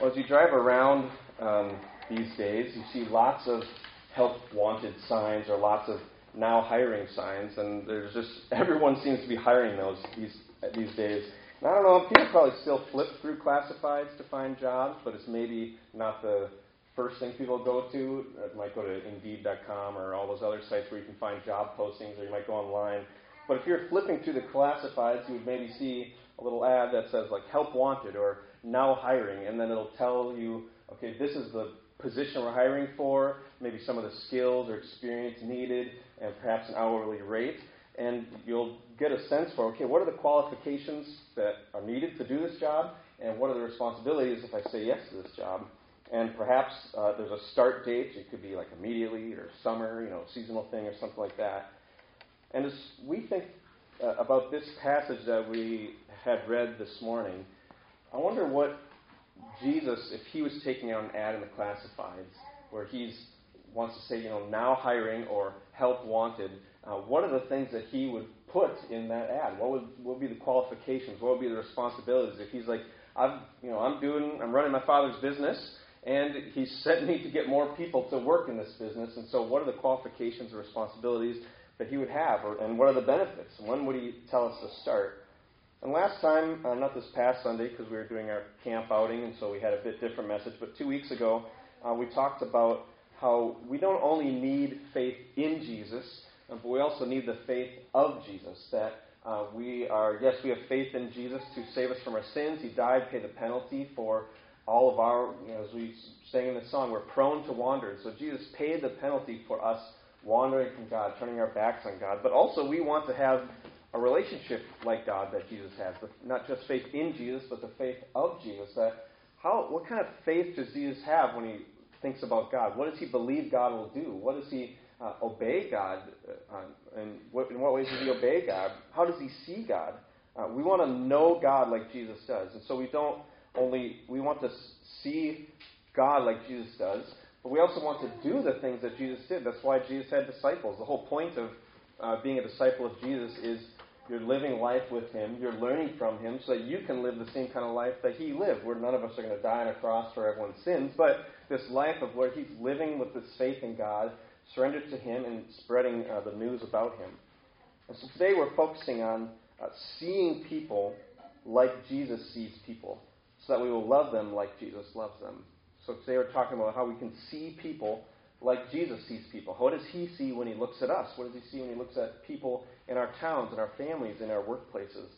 Well, as you drive around um, these days, you see lots of help wanted signs or lots of now hiring signs, and there's just everyone seems to be hiring those these these days. And I don't know, people probably still flip through classifieds to find jobs, but it's maybe not the first thing people go to. It might go to Indeed.com or all those other sites where you can find job postings, or you might go online. But if you're flipping through the classifieds, you would maybe see a little ad that says like "Help Wanted" or "Now Hiring," and then it'll tell you, okay, this is the position we're hiring for, maybe some of the skills or experience needed, and perhaps an hourly rate. And you'll get a sense for, okay, what are the qualifications that are needed to do this job, and what are the responsibilities if I say yes to this job. And perhaps uh, there's a start date. It could be like immediately or summer, you know, seasonal thing or something like that. And as we think uh, about this passage that we had read this morning, I wonder what Jesus, if he was taking out an ad in the classifieds where he wants to say, you know, now hiring or help wanted, uh, what are the things that he would put in that ad? What would, what would be the qualifications? What would be the responsibilities? If he's like, I'm, you know, I'm doing, I'm running my father's business, and he sent me to get more people to work in this business. And so, what are the qualifications or responsibilities that he would have, or, and what are the benefits? When would he tell us to start? And last time, uh, not this past Sunday, because we were doing our camp outing, and so we had a bit different message, but two weeks ago, uh, we talked about how we don't only need faith in Jesus, uh, but we also need the faith of Jesus. That uh, we are, yes, we have faith in Jesus to save us from our sins. He died, paid the penalty for all of our, you know, as we sang in the song, we're prone to wander. So Jesus paid the penalty for us wandering from God, turning our backs on God. But also, we want to have a relationship like God that Jesus has. But not just faith in Jesus, but the faith of Jesus. That how, what kind of faith does Jesus have when he thinks about God? What does he believe God will do? What does he uh, obey God? Uh, and what, in what ways does he obey God? How does he see God? Uh, we want to know God like Jesus does. And so we don't only, we want to see God like Jesus does, but we also want to do the things that Jesus did. That's why Jesus had disciples. The whole point of uh, being a disciple of Jesus is you're living life with Him. You're learning from Him so that you can live the same kind of life that He lived, where none of us are going to die on a cross for everyone's sins, but this life of where He's living with this faith in God, surrendered to Him, and spreading uh, the news about Him. And so today we're focusing on uh, seeing people like Jesus sees people, so that we will love them like Jesus loves them. So today we're talking about how we can see people like Jesus sees people. What does he see when he looks at us? What does he see when he looks at people in our towns, in our families, in our workplaces?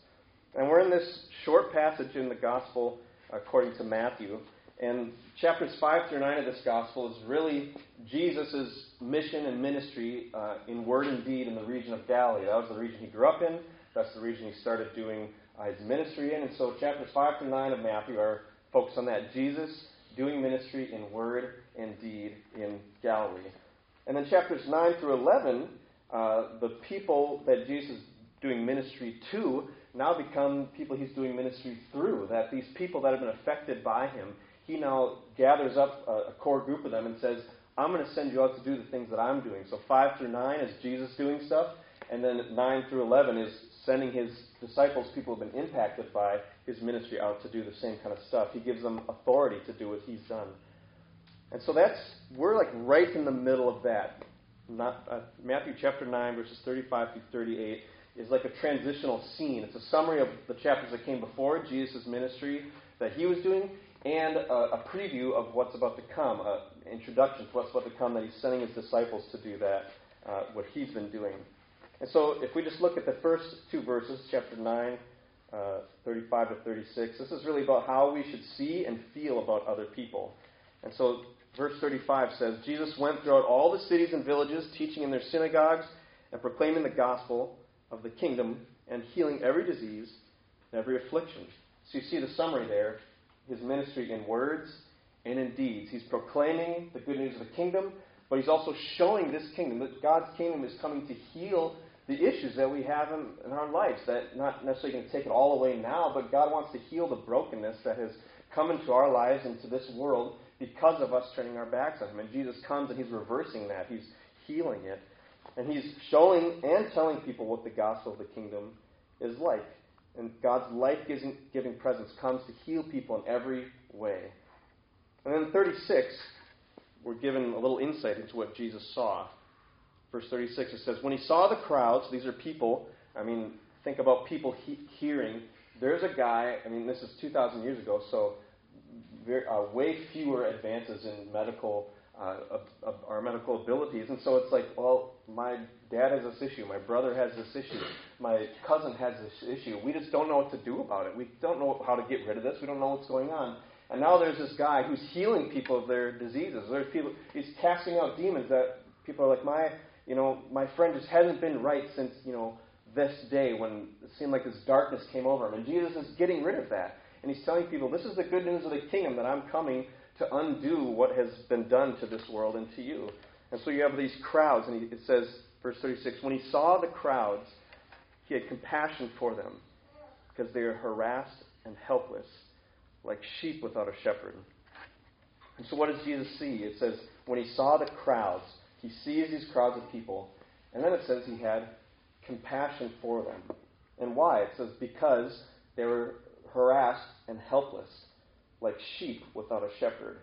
And we're in this short passage in the gospel according to Matthew. And chapters 5 through 9 of this gospel is really Jesus' mission and ministry uh, in word and deed in the region of Galilee. That was the region he grew up in. That's the region he started doing uh, his ministry in. And so chapters 5 through 9 of Matthew are focused on that. Jesus doing ministry in word and deed in Galilee. And then chapters 9 through 11, uh, the people that Jesus is doing ministry to now become people he's doing ministry through. That these people that have been affected by him, he now gathers up a, a core group of them and says, I'm going to send you out to do the things that I'm doing. So 5 through 9 is Jesus doing stuff, and then 9 through 11 is sending his disciples, people who have been impacted by his ministry, out to do the same kind of stuff. He gives them authority to do what he's done. And so that's, we're like right in the middle of that. Not, uh, Matthew chapter 9, verses 35 through 38 is like a transitional scene. It's a summary of the chapters that came before Jesus' ministry that he was doing, and a, a preview of what's about to come, an introduction to what's about to come that he's sending his disciples to do that, uh, what he's been doing. And so if we just look at the first two verses, chapter 9, uh, 35 to 36, this is really about how we should see and feel about other people. And so verse 35 says Jesus went throughout all the cities and villages, teaching in their synagogues and proclaiming the gospel of the kingdom and healing every disease and every affliction. So you see the summary there his ministry in words and in deeds. He's proclaiming the good news of the kingdom, but he's also showing this kingdom that God's kingdom is coming to heal the issues that we have in, in our lives. That not necessarily going to take it all away now, but God wants to heal the brokenness that has come into our lives, into this world, because of us turning our backs on Him. And Jesus comes and He's reversing that. He's healing it. And He's showing and telling people what the gospel of the kingdom is like. And God's life giving presence comes to heal people in every way. And then 36, we're given a little insight into what Jesus saw. Verse 36, it says, When he saw the crowds, these are people, I mean, think about people he- hearing. There's a guy, I mean, this is 2,000 years ago, so very, uh, way fewer advances in medical, uh, of, of our medical abilities. And so it's like, well, my dad has this issue, my brother has this issue, my cousin has this issue. We just don't know what to do about it. We don't know how to get rid of this. We don't know what's going on. And now there's this guy who's healing people of their diseases. There's people he's casting out demons that people are like, my you know, my friend just hasn't been right since, you know, this day when it seemed like this darkness came over him. And Jesus is getting rid of that. And he's telling people, this is the good news of the kingdom, that I'm coming to undo what has been done to this world and to you. And so you have these crowds, and he, it says, verse 36, when he saw the crowds, he had compassion for them because they are harassed and helpless, like sheep without a shepherd. And so what does Jesus see? It says, when he saw the crowds, he sees these crowds of people, and then it says he had compassion for them. And why? It says, because they were harassed and helpless, like sheep without a shepherd.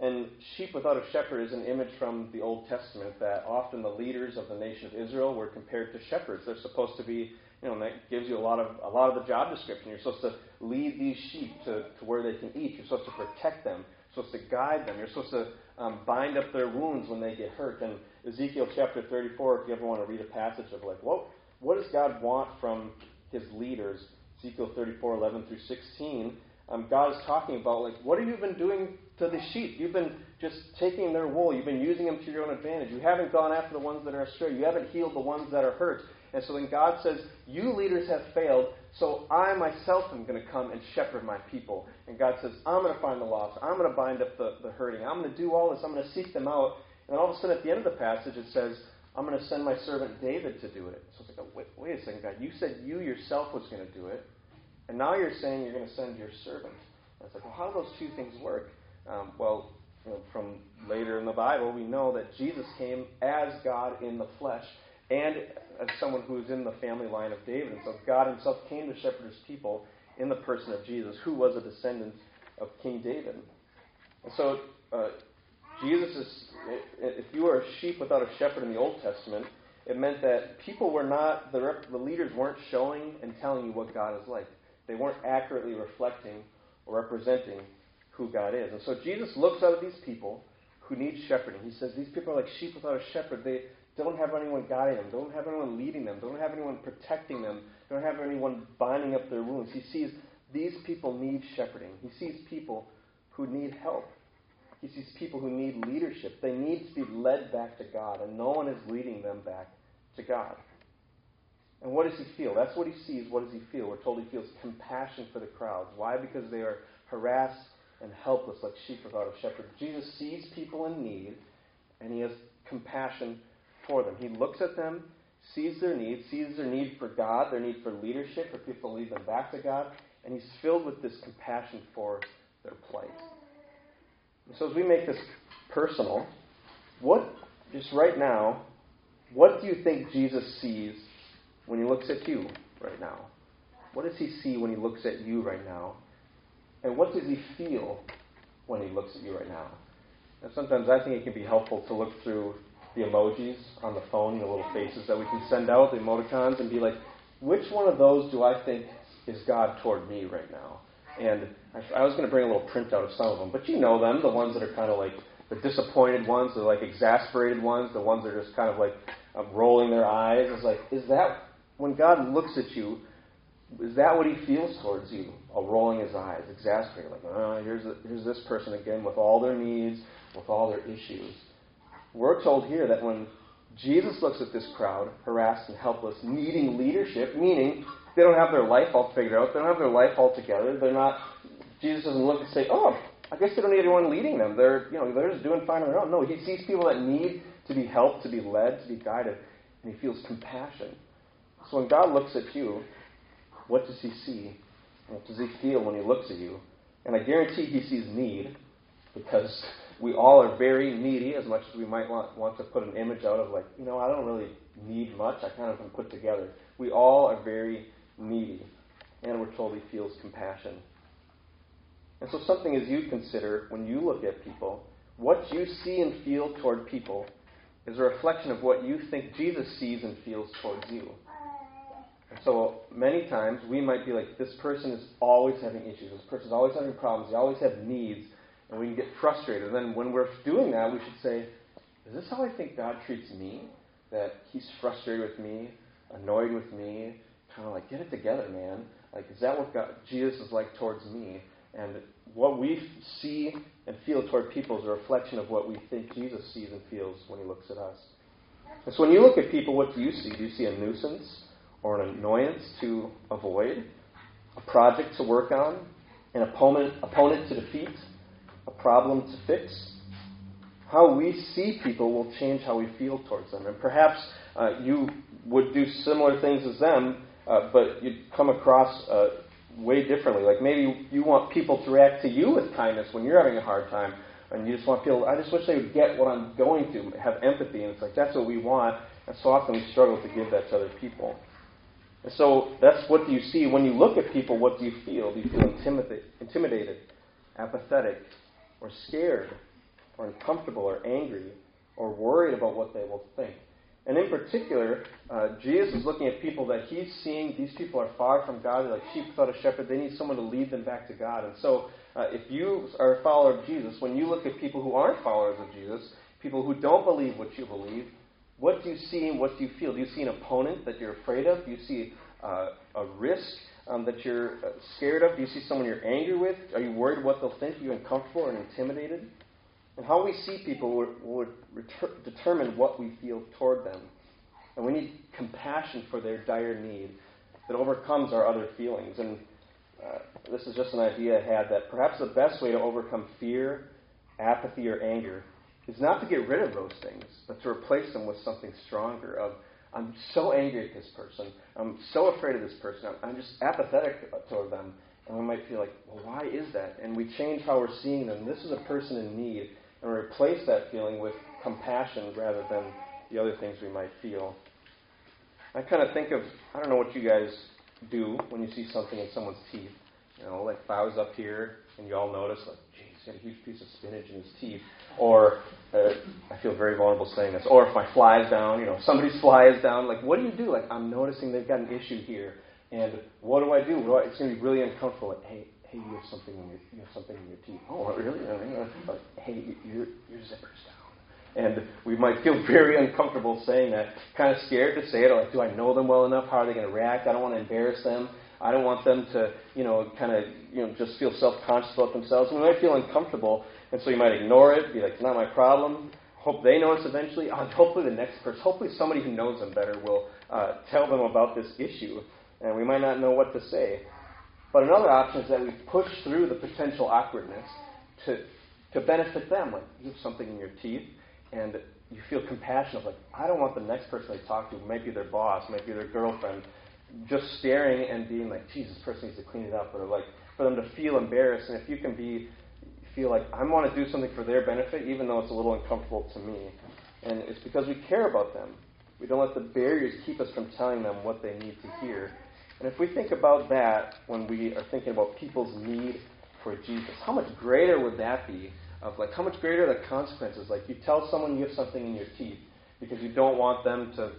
And sheep without a shepherd is an image from the Old Testament that often the leaders of the nation of Israel were compared to shepherds. They're supposed to be, you know, and that gives you a lot of a lot of the job description. You're supposed to lead these sheep to, to where they can eat. You're supposed to protect them. Supposed to guide them. You're supposed to um, bind up their wounds when they get hurt. And Ezekiel chapter 34, if you ever want to read a passage of like, what what does God want from His leaders? Ezekiel 34, 11 through 16 um, God is talking about, like, what have you been doing to the sheep? You've been just taking their wool. You've been using them to your own advantage. You haven't gone after the ones that are astray. You haven't healed the ones that are hurt. And so then God says, You leaders have failed, so I myself am going to come and shepherd my people. And God says, I'm going to find the lost. I'm going to bind up the, the hurting. I'm going to do all this. I'm going to seek them out. And then all of a sudden, at the end of the passage, it says, I'm going to send my servant David to do it. So it's like, wait, wait a second, God. You said you yourself was going to do it. And now you're saying you're going to send your servant. And it's like, well, how do those two things work? Um, well, you know, from later in the Bible, we know that Jesus came as God in the flesh and as someone who is in the family line of David. And so God himself came to shepherd his people in the person of Jesus, who was a descendant of King David. And so uh, Jesus is, if you were a sheep without a shepherd in the Old Testament, it meant that people were not, the, rep, the leaders weren't showing and telling you what God is like. They weren't accurately reflecting or representing who God is. And so Jesus looks out at these people who need shepherding. He says, These people are like sheep without a shepherd. They don't have anyone guiding them, don't have anyone leading them, don't have anyone protecting them, don't have anyone binding up their wounds. He sees these people need shepherding. He sees people who need help. He sees people who need leadership. They need to be led back to God, and no one is leading them back to God. And what does he feel? That's what he sees. What does he feel? We're told he feels compassion for the crowds. Why? Because they are harassed and helpless like sheep without a shepherd. Jesus sees people in need, and he has compassion for them. He looks at them, sees their needs, sees their need for God, their need for leadership, for people to lead them back to God, and he's filled with this compassion for their plight. And so as we make this personal, what, just right now, what do you think Jesus sees when he looks at you right now? What does he see when he looks at you right now? And what does he feel when he looks at you right now? And sometimes I think it can be helpful to look through the emojis on the phone, the little faces that we can send out, the emoticons, and be like, which one of those do I think is God toward me right now? And I, I was going to bring a little printout of some of them, but you know them, the ones that are kind of like the disappointed ones, the like exasperated ones, the ones that are just kind of like uh, rolling their eyes. It's like, is that when God looks at you, is that what he feels towards you? A rolling his eyes, exasperated, like, oh, here's, a, here's this person again with all their needs, with all their issues. We're told here that when Jesus looks at this crowd, harassed and helpless, needing leadership, meaning they don't have their life all figured out, they don't have their life all together, they're not, Jesus doesn't look and say, oh, I guess they don't need anyone leading them. They're, you know, they're just doing fine on their own. No, he sees people that need to be helped, to be led, to be guided, and he feels compassion. So when God looks at you, what does he see? What does he feel when he looks at you? And I guarantee he sees need because we all are very needy as much as we might want, want to put an image out of like, you know, I don't really need much. I kind of am put together. We all are very needy. And we're told he feels compassion. And so, something as you consider when you look at people, what you see and feel toward people is a reflection of what you think Jesus sees and feels towards you. And so, many times we might be like, this person is always having issues, this person is always having problems, they always have needs, and we can get frustrated. And then, when we're doing that, we should say, is this how I think God treats me? That He's frustrated with me, annoyed with me, kind of like, get it together, man. Like, is that what God, Jesus is like towards me? And what we see and feel toward people is a reflection of what we think Jesus sees and feels when he looks at us. And so when you look at people, what do you see? Do you see a nuisance or an annoyance to avoid, a project to work on, an opponent, opponent to defeat, a problem to fix? How we see people will change how we feel towards them. And perhaps uh, you would do similar things as them, uh, but you'd come across uh, way differently. Like maybe you want people to react to you with kindness when you're having a hard time, and you just want people. I just wish they would get what I'm going through, have empathy, and it's like that's what we want. And so often we struggle to give that to other people. And so that's what do you see when you look at people? What do you feel? Do you feel intimidated, intimidated apathetic, or scared, or uncomfortable, or angry, or worried about what they will think? And in particular, uh, Jesus is looking at people that he's seeing. These people are far from God. They're like sheep without a shepherd. They need someone to lead them back to God. And so, uh, if you are a follower of Jesus, when you look at people who aren't followers of Jesus, people who don't believe what you believe, what do you see and what do you feel? Do you see an opponent that you're afraid of? Do you see uh, a risk um, that you're uh, scared of? Do you see someone you're angry with? Are you worried what they'll think? Are you uncomfortable or intimidated? And how we see people would, would reter- determine what we feel toward them. And we need compassion for their dire need that overcomes our other feelings. And uh, this is just an idea I had that perhaps the best way to overcome fear, apathy, or anger is not to get rid of those things, but to replace them with something stronger of, I'm so angry at this person. I'm so afraid of this person. I'm, I'm just apathetic toward them. And we might feel like, well, why is that? And we change how we're seeing them. This is a person in need and we replace that feeling with compassion rather than the other things we might feel. I kind of think of, I don't know what you guys do when you see something in someone's teeth. You know, like if I was up here and you all notice, like, he's got a huge piece of spinach in his teeth. Or, uh, I feel very vulnerable saying this. Or if my fly is down, you know, somebody's fly is down, like, what do you do? Like, I'm noticing they've got an issue here. And what do I do? do I, it's going to be really uncomfortable. Like, hey, hey, you have something in your, you have something in your teeth. Oh, really? Like, hey, your, your zipper's down. And we might feel very uncomfortable saying that, kind of scared to say it. Like, do I know them well enough? How are they going to react? I don't want to embarrass them. I don't want them to, you know, kind of, you know, just feel self-conscious about themselves. And we might feel uncomfortable, and so you might ignore it, be like, it's not my problem. Hope they notice eventually. Uh, hopefully, the next person, hopefully, somebody who knows them better will uh, tell them about this issue, and we might not know what to say. But another option is that we push through the potential awkwardness to, to benefit them. Like you have something in your teeth, and you feel compassion of like, I don't want the next person they talk to, maybe their boss, maybe their girlfriend, just staring and being like, Jesus, person needs to clean it up, or like for them to feel embarrassed. And if you can be feel like I want to do something for their benefit, even though it's a little uncomfortable to me, and it's because we care about them. We don't let the barriers keep us from telling them what they need to hear. And if we think about that when we are thinking about people's need for Jesus, how much greater would that be? Of like, how much greater the consequences? Like, you tell someone you have something in your teeth because you don't want them to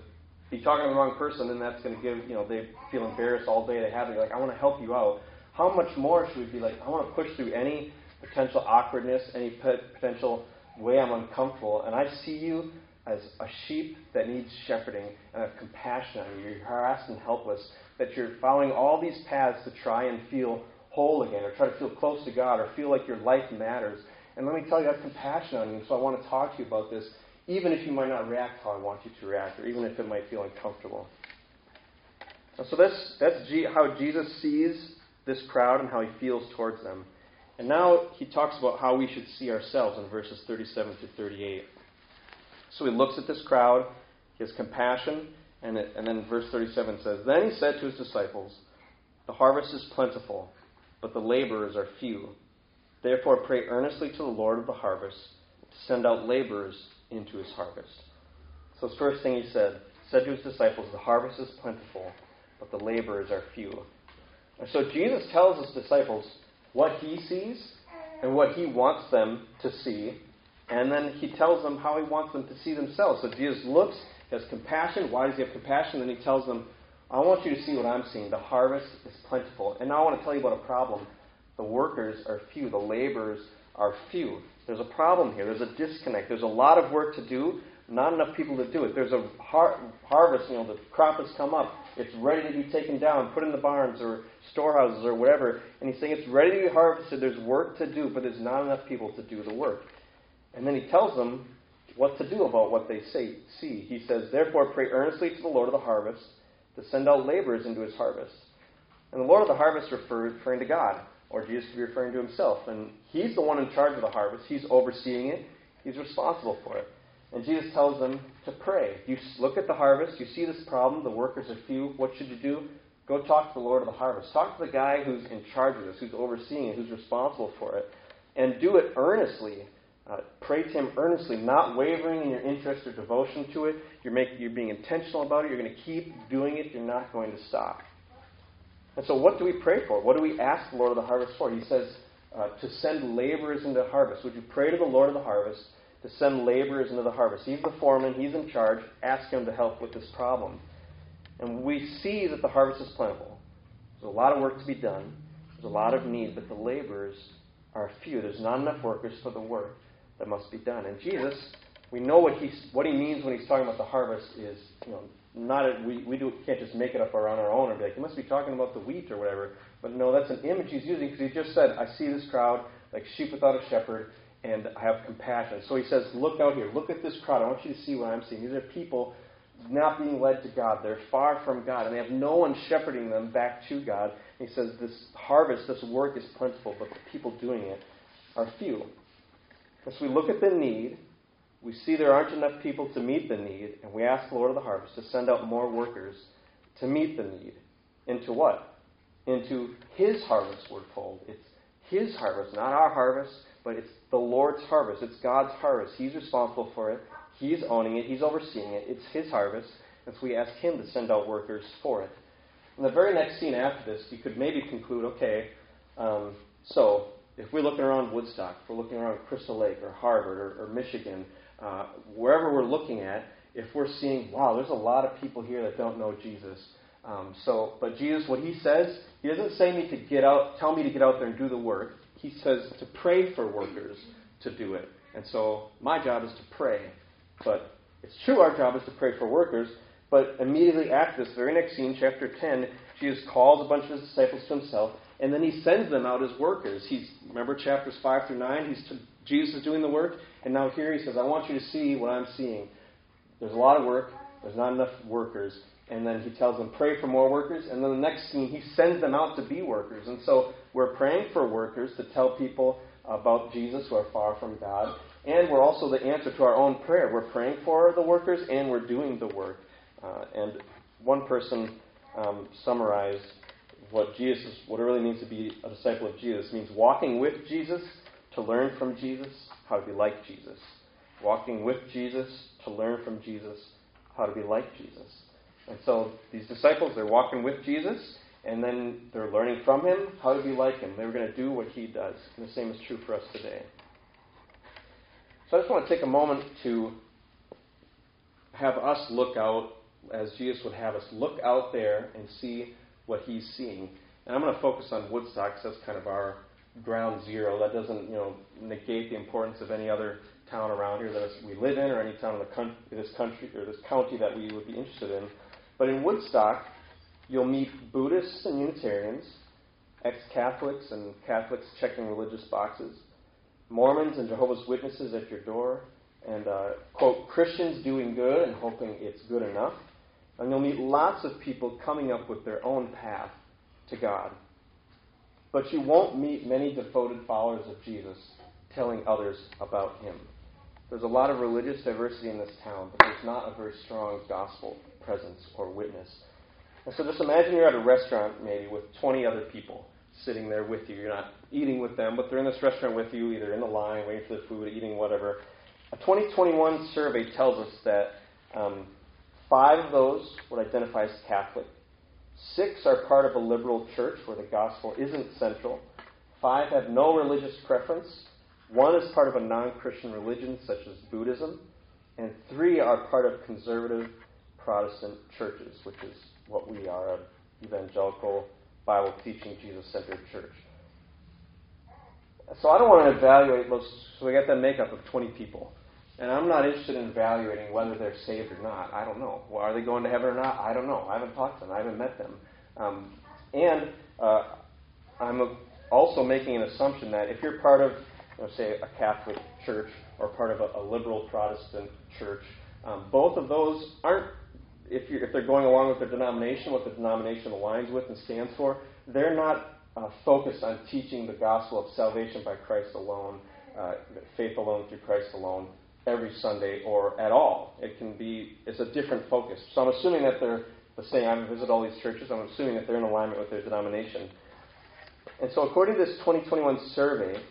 be talking to the wrong person, and that's going to give, you know, they feel embarrassed all day they have it. Like, I want to help you out. How much more should we be like, I want to push through any potential awkwardness, any potential way I'm uncomfortable, and I see you as a sheep that needs shepherding and have compassion on you. You're harassed and helpless that you're following all these paths to try and feel whole again, or try to feel close to God, or feel like your life matters. And let me tell you, I have compassion on you, so I want to talk to you about this, even if you might not react how I want you to react, or even if it might feel uncomfortable. So that's, that's G, how Jesus sees this crowd and how he feels towards them. And now he talks about how we should see ourselves in verses 37 to 38. So he looks at this crowd, he has compassion, and, it, and then verse 37 says, Then he said to his disciples, The harvest is plentiful, but the laborers are few. Therefore pray earnestly to the Lord of the harvest to send out laborers into his harvest. So his first thing he said, said to his disciples, The harvest is plentiful, but the laborers are few. And so Jesus tells his disciples, what he sees and what he wants them to see, and then he tells them how he wants them to see themselves. So Jesus looks, has compassion. Why does he have compassion? Then he tells them, I want you to see what I'm seeing. The harvest is plentiful. And now I want to tell you about a problem. The workers are few, the laborers are few. There's a problem here. There's a disconnect. There's a lot of work to do, not enough people to do it. There's a har- harvest, you know, the crop has come up. It's ready to be taken down, put in the barns or storehouses or whatever. And he's saying it's ready to be harvested. There's work to do, but there's not enough people to do the work. And then he tells them what to do about what they say, see. He says, Therefore, pray earnestly to the Lord of the harvest to send out laborers into his harvest. And the Lord of the harvest refers, referring to God, or Jesus could be referring to himself. And he's the one in charge of the harvest. He's overseeing it. He's responsible for it. And Jesus tells them to pray. You look at the harvest, you see this problem, the workers are few. What should you do? Go talk to the Lord of the harvest. Talk to the guy who's in charge of this, who's overseeing it, who's responsible for it. And do it earnestly. Uh, pray to Him earnestly, not wavering in your interest or devotion to it. You're, making, you're being intentional about it. You're going to keep doing it. You're not going to stop. And so, what do we pray for? What do we ask the Lord of the harvest for? He says uh, to send laborers into the harvest. Would you pray to the Lord of the harvest to send laborers into the harvest? He's the foreman, He's in charge. Ask Him to help with this problem. And we see that the harvest is plentiful. There's a lot of work to be done, there's a lot of need, but the laborers are few. There's not enough workers for the work that must be done. And Jesus, we know what he's what he means when he's talking about the harvest is, you know, not a, we we do, can't just make it up on our own and be like, he must be talking about the wheat or whatever. But no, that's an image he's using because he just said, I see this crowd like sheep without a shepherd, and I have compassion. So he says, look out here, look at this crowd. I want you to see what I'm seeing. These are people not being led to God. They're far from God, and they have no one shepherding them back to God. And he says, this harvest, this work is plentiful, but the people doing it are few. As we look at the need, we see there aren't enough people to meet the need, and we ask the Lord of the harvest to send out more workers to meet the need. Into what? Into His harvest, we're told. It's His harvest, not our harvest, but it's the Lord's harvest. It's God's harvest. He's responsible for it. He's owning it. He's overseeing it. It's His harvest. And so we ask Him to send out workers for it. In the very next scene after this, you could maybe conclude okay, um, so if we're looking around Woodstock, if we're looking around Crystal Lake or Harvard or, or Michigan, uh, wherever we're looking at, if we're seeing, wow, there's a lot of people here that don't know Jesus. Um, so, but Jesus, what he says, he doesn't say me to get out, tell me to get out there and do the work. He says to pray for workers to do it. And so my job is to pray. But it's true our job is to pray for workers. But immediately after this, very next scene, chapter 10, Jesus calls a bunch of his disciples to himself and then he sends them out as workers. He's remember chapters five through nine. He's to, Jesus is doing the work, and now here he says, "I want you to see what I'm seeing. There's a lot of work. There's not enough workers." And then he tells them, "Pray for more workers." And then the next scene, he sends them out to be workers. And so we're praying for workers to tell people about Jesus who are far from God, and we're also the answer to our own prayer. We're praying for the workers, and we're doing the work. Uh, and one person um, summarized what Jesus, what it really means to be a disciple of Jesus. It means walking with Jesus to learn from Jesus how to be like Jesus. Walking with Jesus to learn from Jesus how to be like Jesus. And so these disciples, they're walking with Jesus, and then they're learning from him how to be like him. They were going to do what he does. And the same is true for us today. So I just want to take a moment to have us look out as Jesus would have us look out there and see what he's seeing. And I'm going to focus on Woodstock because that's kind of our ground zero. That doesn't, you know, negate the importance of any other town around here that we live in or any town in the country, this country or this county that we would be interested in. But in Woodstock, you'll meet Buddhists and Unitarians, ex-Catholics and Catholics checking religious boxes, Mormons and Jehovah's Witnesses at your door, and uh, quote Christians doing good and hoping it's good enough. And you'll meet lots of people coming up with their own path to God. But you won't meet many devoted followers of Jesus telling others about him. There's a lot of religious diversity in this town, but there's not a very strong gospel presence or witness. And so just imagine you're at a restaurant maybe with 20 other people sitting there with you. You're not eating with them, but they're in this restaurant with you, either in the line, waiting for the food, eating whatever. A 2021 survey tells us that um, Five of those would identify as Catholic. Six are part of a liberal church where the gospel isn't central. five have no religious preference, one is part of a non Christian religion, such as Buddhism, and three are part of conservative Protestant churches, which is what we are an evangelical, Bible teaching, Jesus centered church. So I don't want to evaluate most, So we got that makeup of 20 people. And I'm not interested in evaluating whether they're saved or not. I don't know. Well, are they going to heaven or not? I don't know. I haven't talked to them. I haven't met them. Um, and uh, I'm also making an assumption that if you're part of, you know, say, a Catholic church or part of a, a liberal Protestant church, um, both of those aren't, if, if they're going along with their denomination, what the denomination aligns with and stands for, they're not uh, focused on teaching the gospel of salvation by Christ alone, uh, faith alone through Christ alone, every Sunday or at all. It can be, it's a different focus. So I'm assuming that they're the same. I visit all these churches. I'm assuming that they're in alignment with their denomination. And so, according to this 2021 survey,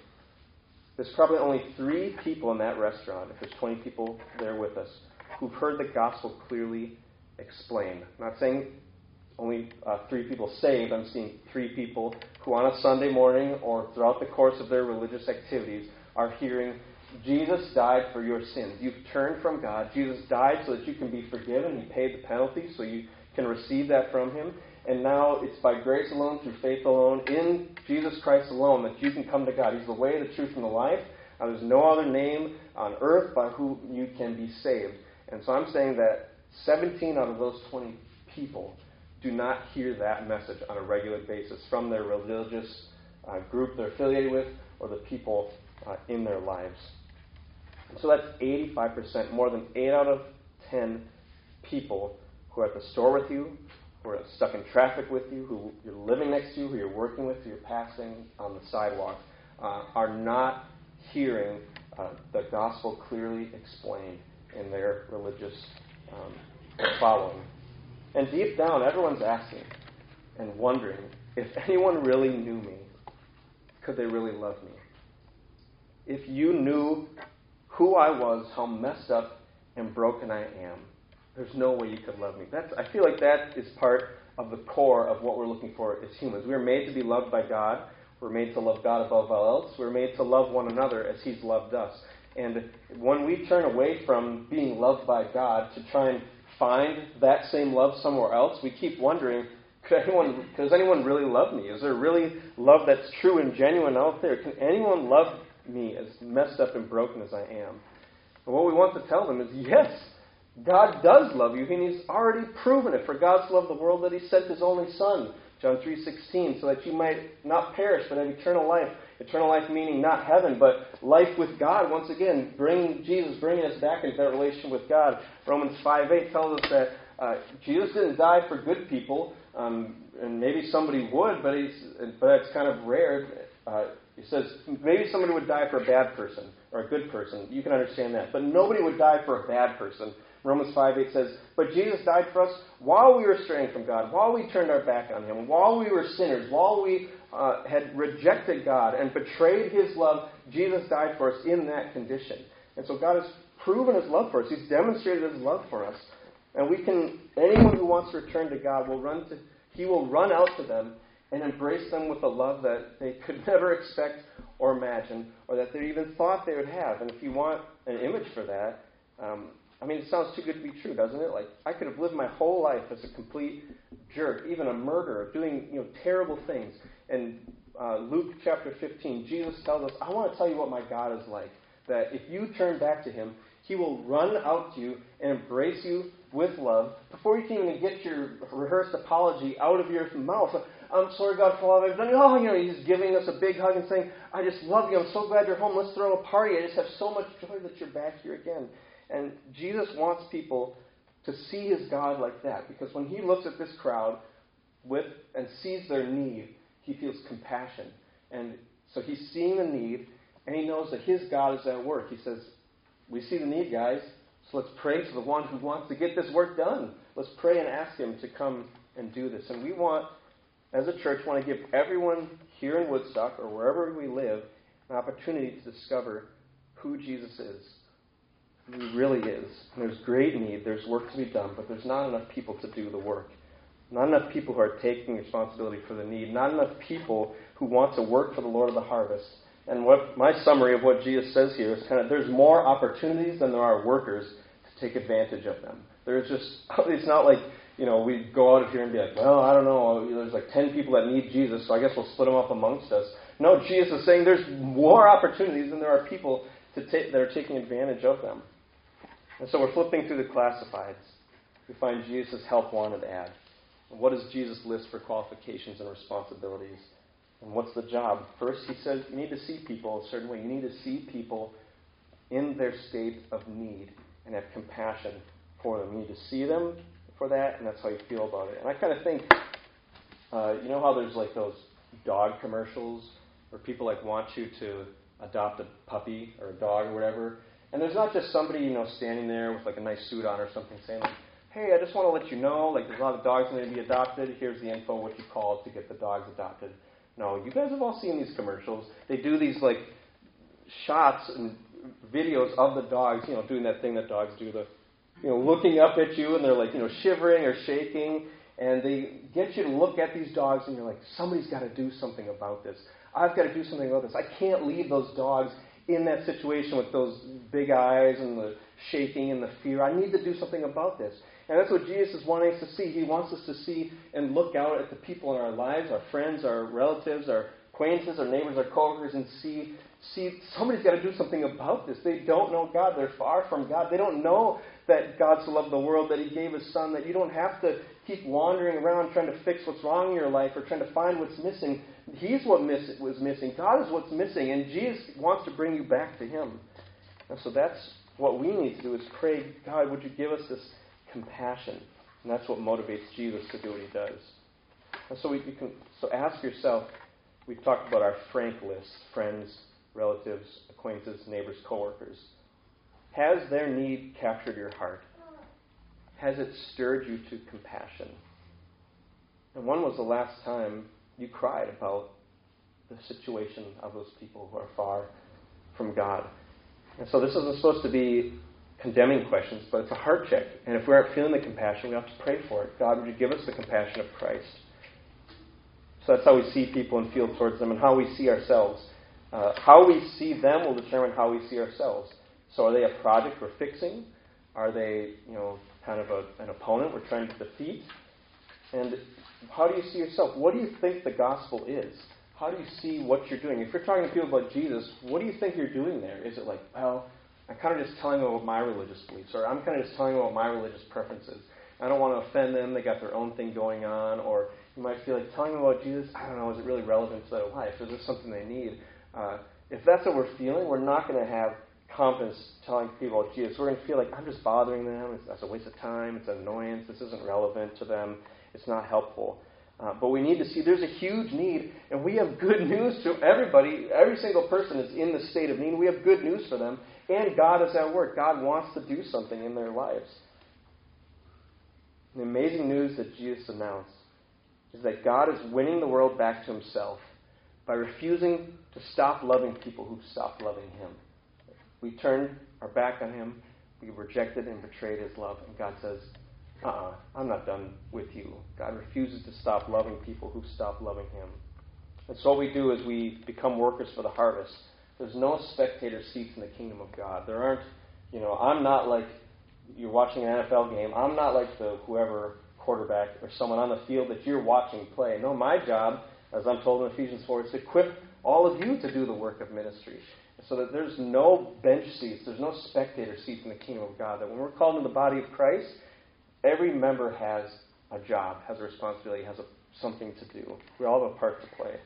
there's probably only three people in that restaurant, if there's 20 people there with us, who've heard the gospel clearly explained. I'm not saying only uh, three people saved. I'm seeing three people who, on a Sunday morning or throughout the course of their religious activities, are hearing Jesus died for your sins. You've turned from God. Jesus died so that you can be forgiven. He paid the penalty so you can receive that from Him. And now it's by grace alone, through faith alone, in Jesus Christ alone, that you can come to God. He's the way, the truth, and the life. There's no other name on earth by whom you can be saved. And so I'm saying that 17 out of those 20 people do not hear that message on a regular basis from their religious uh, group they're affiliated with or the people uh, in their lives. So that's 85%, more than 8 out of 10 people who are at the store with you, who are stuck in traffic with you, who you're living next to, who you're working with, who you're passing on the sidewalk, uh, are not hearing uh, the gospel clearly explained in their religious um, following. And deep down, everyone's asking and wondering if anyone really knew me, could they really love me? If you knew who I was, how messed up and broken I am, there's no way you could love me. That's, I feel like that is part of the core of what we're looking for as humans. We are made to be loved by God. We're made to love God above all else. We're made to love one another as He's loved us. And when we turn away from being loved by God to try and find that same love somewhere else, we keep wondering, could anyone, does anyone really love me? Is there really love that's true and genuine out there? Can anyone love me as messed up and broken as I am? And what we want to tell them is, yes, God does love you, and He's already proven it. For God's loved the world that He sent His only Son, John 3.16, so that you might not perish, but have eternal life. Eternal life meaning not heaven, but life with God. Once again, bringing Jesus, bringing us back into that relation with God. Romans 5.8 tells us that uh, Jesus didn't die for good people, um, and maybe somebody would, but, he's, but that's kind of rare. Uh, he says maybe somebody would die for a bad person or a good person. You can understand that. But nobody would die for a bad person. Romans 5 8 says, But Jesus died for us while we were straying from God, while we turned our back on Him, while we were sinners, while we uh, had rejected God and betrayed His love. Jesus died for us in that condition. And so God has proven His love for us, He's demonstrated His love for us. And we can, anyone who wants to return to God will run to, He will run out to them and embrace them with a love that they could never expect or imagine, or that they even thought they would have. And if you want an image for that, um, I mean, it sounds too good to be true, doesn't it? Like I could have lived my whole life as a complete jerk, even a murderer, doing you know terrible things. And uh, Luke chapter 15, Jesus tells us, "I want to tell you what my God is like. That if you turn back to Him, He will run out to you and embrace you with love before you can even get your rehearsed apology out of your mouth. I'm sorry, God, for all I've done. Oh, you know, He's giving us a big hug and saying, "I just love you. I'm so glad you're home. Let's throw a party. I just have so much joy that you're back here again." And Jesus wants people to see his God like that because when he looks at this crowd with and sees their need, he feels compassion. And so he's seeing the need and he knows that his God is at work. He says, We see the need, guys, so let's pray to the one who wants to get this work done. Let's pray and ask him to come and do this. And we want, as a church, want to give everyone here in Woodstock or wherever we live an opportunity to discover who Jesus is he really is. There's great need. There's work to be done, but there's not enough people to do the work. Not enough people who are taking responsibility for the need. Not enough people who want to work for the Lord of the harvest. And what my summary of what Jesus says here is kind of there's more opportunities than there are workers to take advantage of them. There's just it's not like you know we go out of here and be like, well, I don't know, there's like ten people that need Jesus, so I guess we'll split them up amongst us. No, Jesus is saying there's more opportunities than there are people to take, that are taking advantage of them. And so we're flipping through the classifieds. We find Jesus' help wanted ad. what does Jesus list for qualifications and responsibilities? And what's the job? First, he says you need to see people a certain way. You need to see people in their state of need and have compassion for them. You need to see them for that, and that's how you feel about it. And I kind of think, uh, you know how there's like those dog commercials where people like want you to adopt a puppy or a dog or whatever, and there's not just somebody you know standing there with like a nice suit on or something saying like, "Hey, I just want to let you know, like there's a lot of dogs going to be adopted. Here's the info, what you call to get the dogs adopted." No, you guys have all seen these commercials. They do these like shots and videos of the dogs, you know, doing that thing that dogs do, the you know, looking up at you and they're like, you know, shivering or shaking, and they get you to look at these dogs and you're like, somebody's got to do something about this. I've got to do something about this. I can't leave those dogs in that situation with those big eyes and the shaking and the fear. I need to do something about this. And that's what Jesus is wanting us to see. He wants us to see and look out at the people in our lives, our friends, our relatives, our acquaintances, our neighbors, our coworkers, and see, see somebody's got to do something about this. They don't know God. They're far from God. They don't know that God so loved the world that He gave His Son, that you don't have to keep wandering around trying to fix what's wrong in your life or trying to find what's missing. He's what miss, was missing. God is what's missing, and Jesus wants to bring you back to Him. And so that's what we need to do is pray, God, would you give us this compassion? And that's what motivates Jesus to do what He does. And so we, you can so ask yourself. We've talked about our frank list: friends, relatives, acquaintances, neighbors, coworkers. Has their need captured your heart? Has it stirred you to compassion? And when was the last time you cried about the situation of those people who are far from God? And so this isn't supposed to be condemning questions, but it's a heart check. And if we aren't feeling the compassion, we have to pray for it. God, would you give us the compassion of Christ? So that's how we see people and feel towards them and how we see ourselves. Uh, how we see them will determine how we see ourselves. So are they a project we're fixing? Are they, you know, kind of a, an opponent we're trying to defeat? And how do you see yourself? What do you think the gospel is? How do you see what you're doing? If you're talking to people about Jesus, what do you think you're doing there? Is it like, well, I'm kind of just telling them about my religious beliefs, or I'm kind of just telling them about my religious preferences. I don't want to offend them. They got their own thing going on. Or you might feel like telling them about Jesus, I don't know, is it really relevant to their life? Is this something they need? Uh, if that's what we're feeling, we're not going to have confidence telling people Jesus. We're going to feel like I'm just bothering them. It's, that's a waste of time. It's an annoyance. This isn't relevant to them. It's not helpful. Uh, but we need to see there's a huge need, and we have good news to everybody. Every single person is in the state of need. We have good news for them, and God is at work. God wants to do something in their lives. The amazing news that Jesus announced is that God is winning the world back to Himself by refusing to stop loving people who've stopped loving Him. We turned our back on him. We rejected and betrayed his love. And God says, uh uh-uh, uh, I'm not done with you. God refuses to stop loving people who stop loving him. And so what we do is we become workers for the harvest. There's no spectator seats in the kingdom of God. There aren't, you know, I'm not like you're watching an NFL game. I'm not like the whoever quarterback or someone on the field that you're watching play. No, my job, as I'm told in Ephesians 4, is to equip all of you to do the work of ministry. So that there's no bench seats, there's no spectator seats in the kingdom of God. That when we're called into the body of Christ, every member has a job, has a responsibility, has a, something to do. We all have a part to play.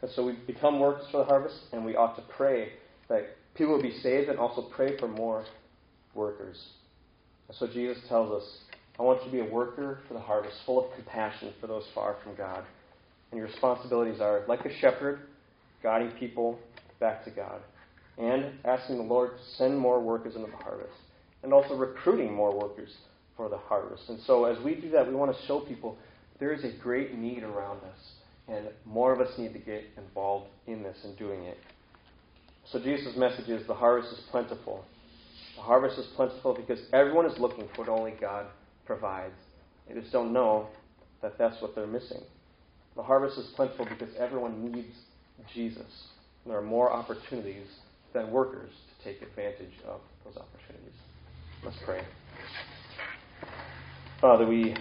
And so we become workers for the harvest, and we ought to pray that people will be saved and also pray for more workers. And so Jesus tells us, I want you to be a worker for the harvest, full of compassion for those far from God. And your responsibilities are, like a shepherd, guiding people back to God and asking the Lord to send more workers into the harvest, and also recruiting more workers for the harvest. And so, as we do that, we want to show people there is a great need around us, and more of us need to get involved in this and doing it. So, Jesus' message is the harvest is plentiful. The harvest is plentiful because everyone is looking for what only God provides. They just don't know that that's what they're missing. The harvest is plentiful because everyone needs Jesus. There are more opportunities than workers to take advantage of those opportunities. Let's pray. Father, we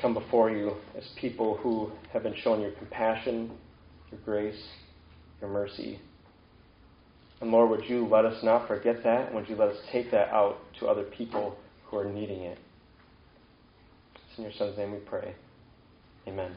come before you as people who have been shown your compassion, your grace, your mercy. And Lord, would you let us not forget that? Would you let us take that out to other people who are needing it? It's in your Son's name we pray. Amen.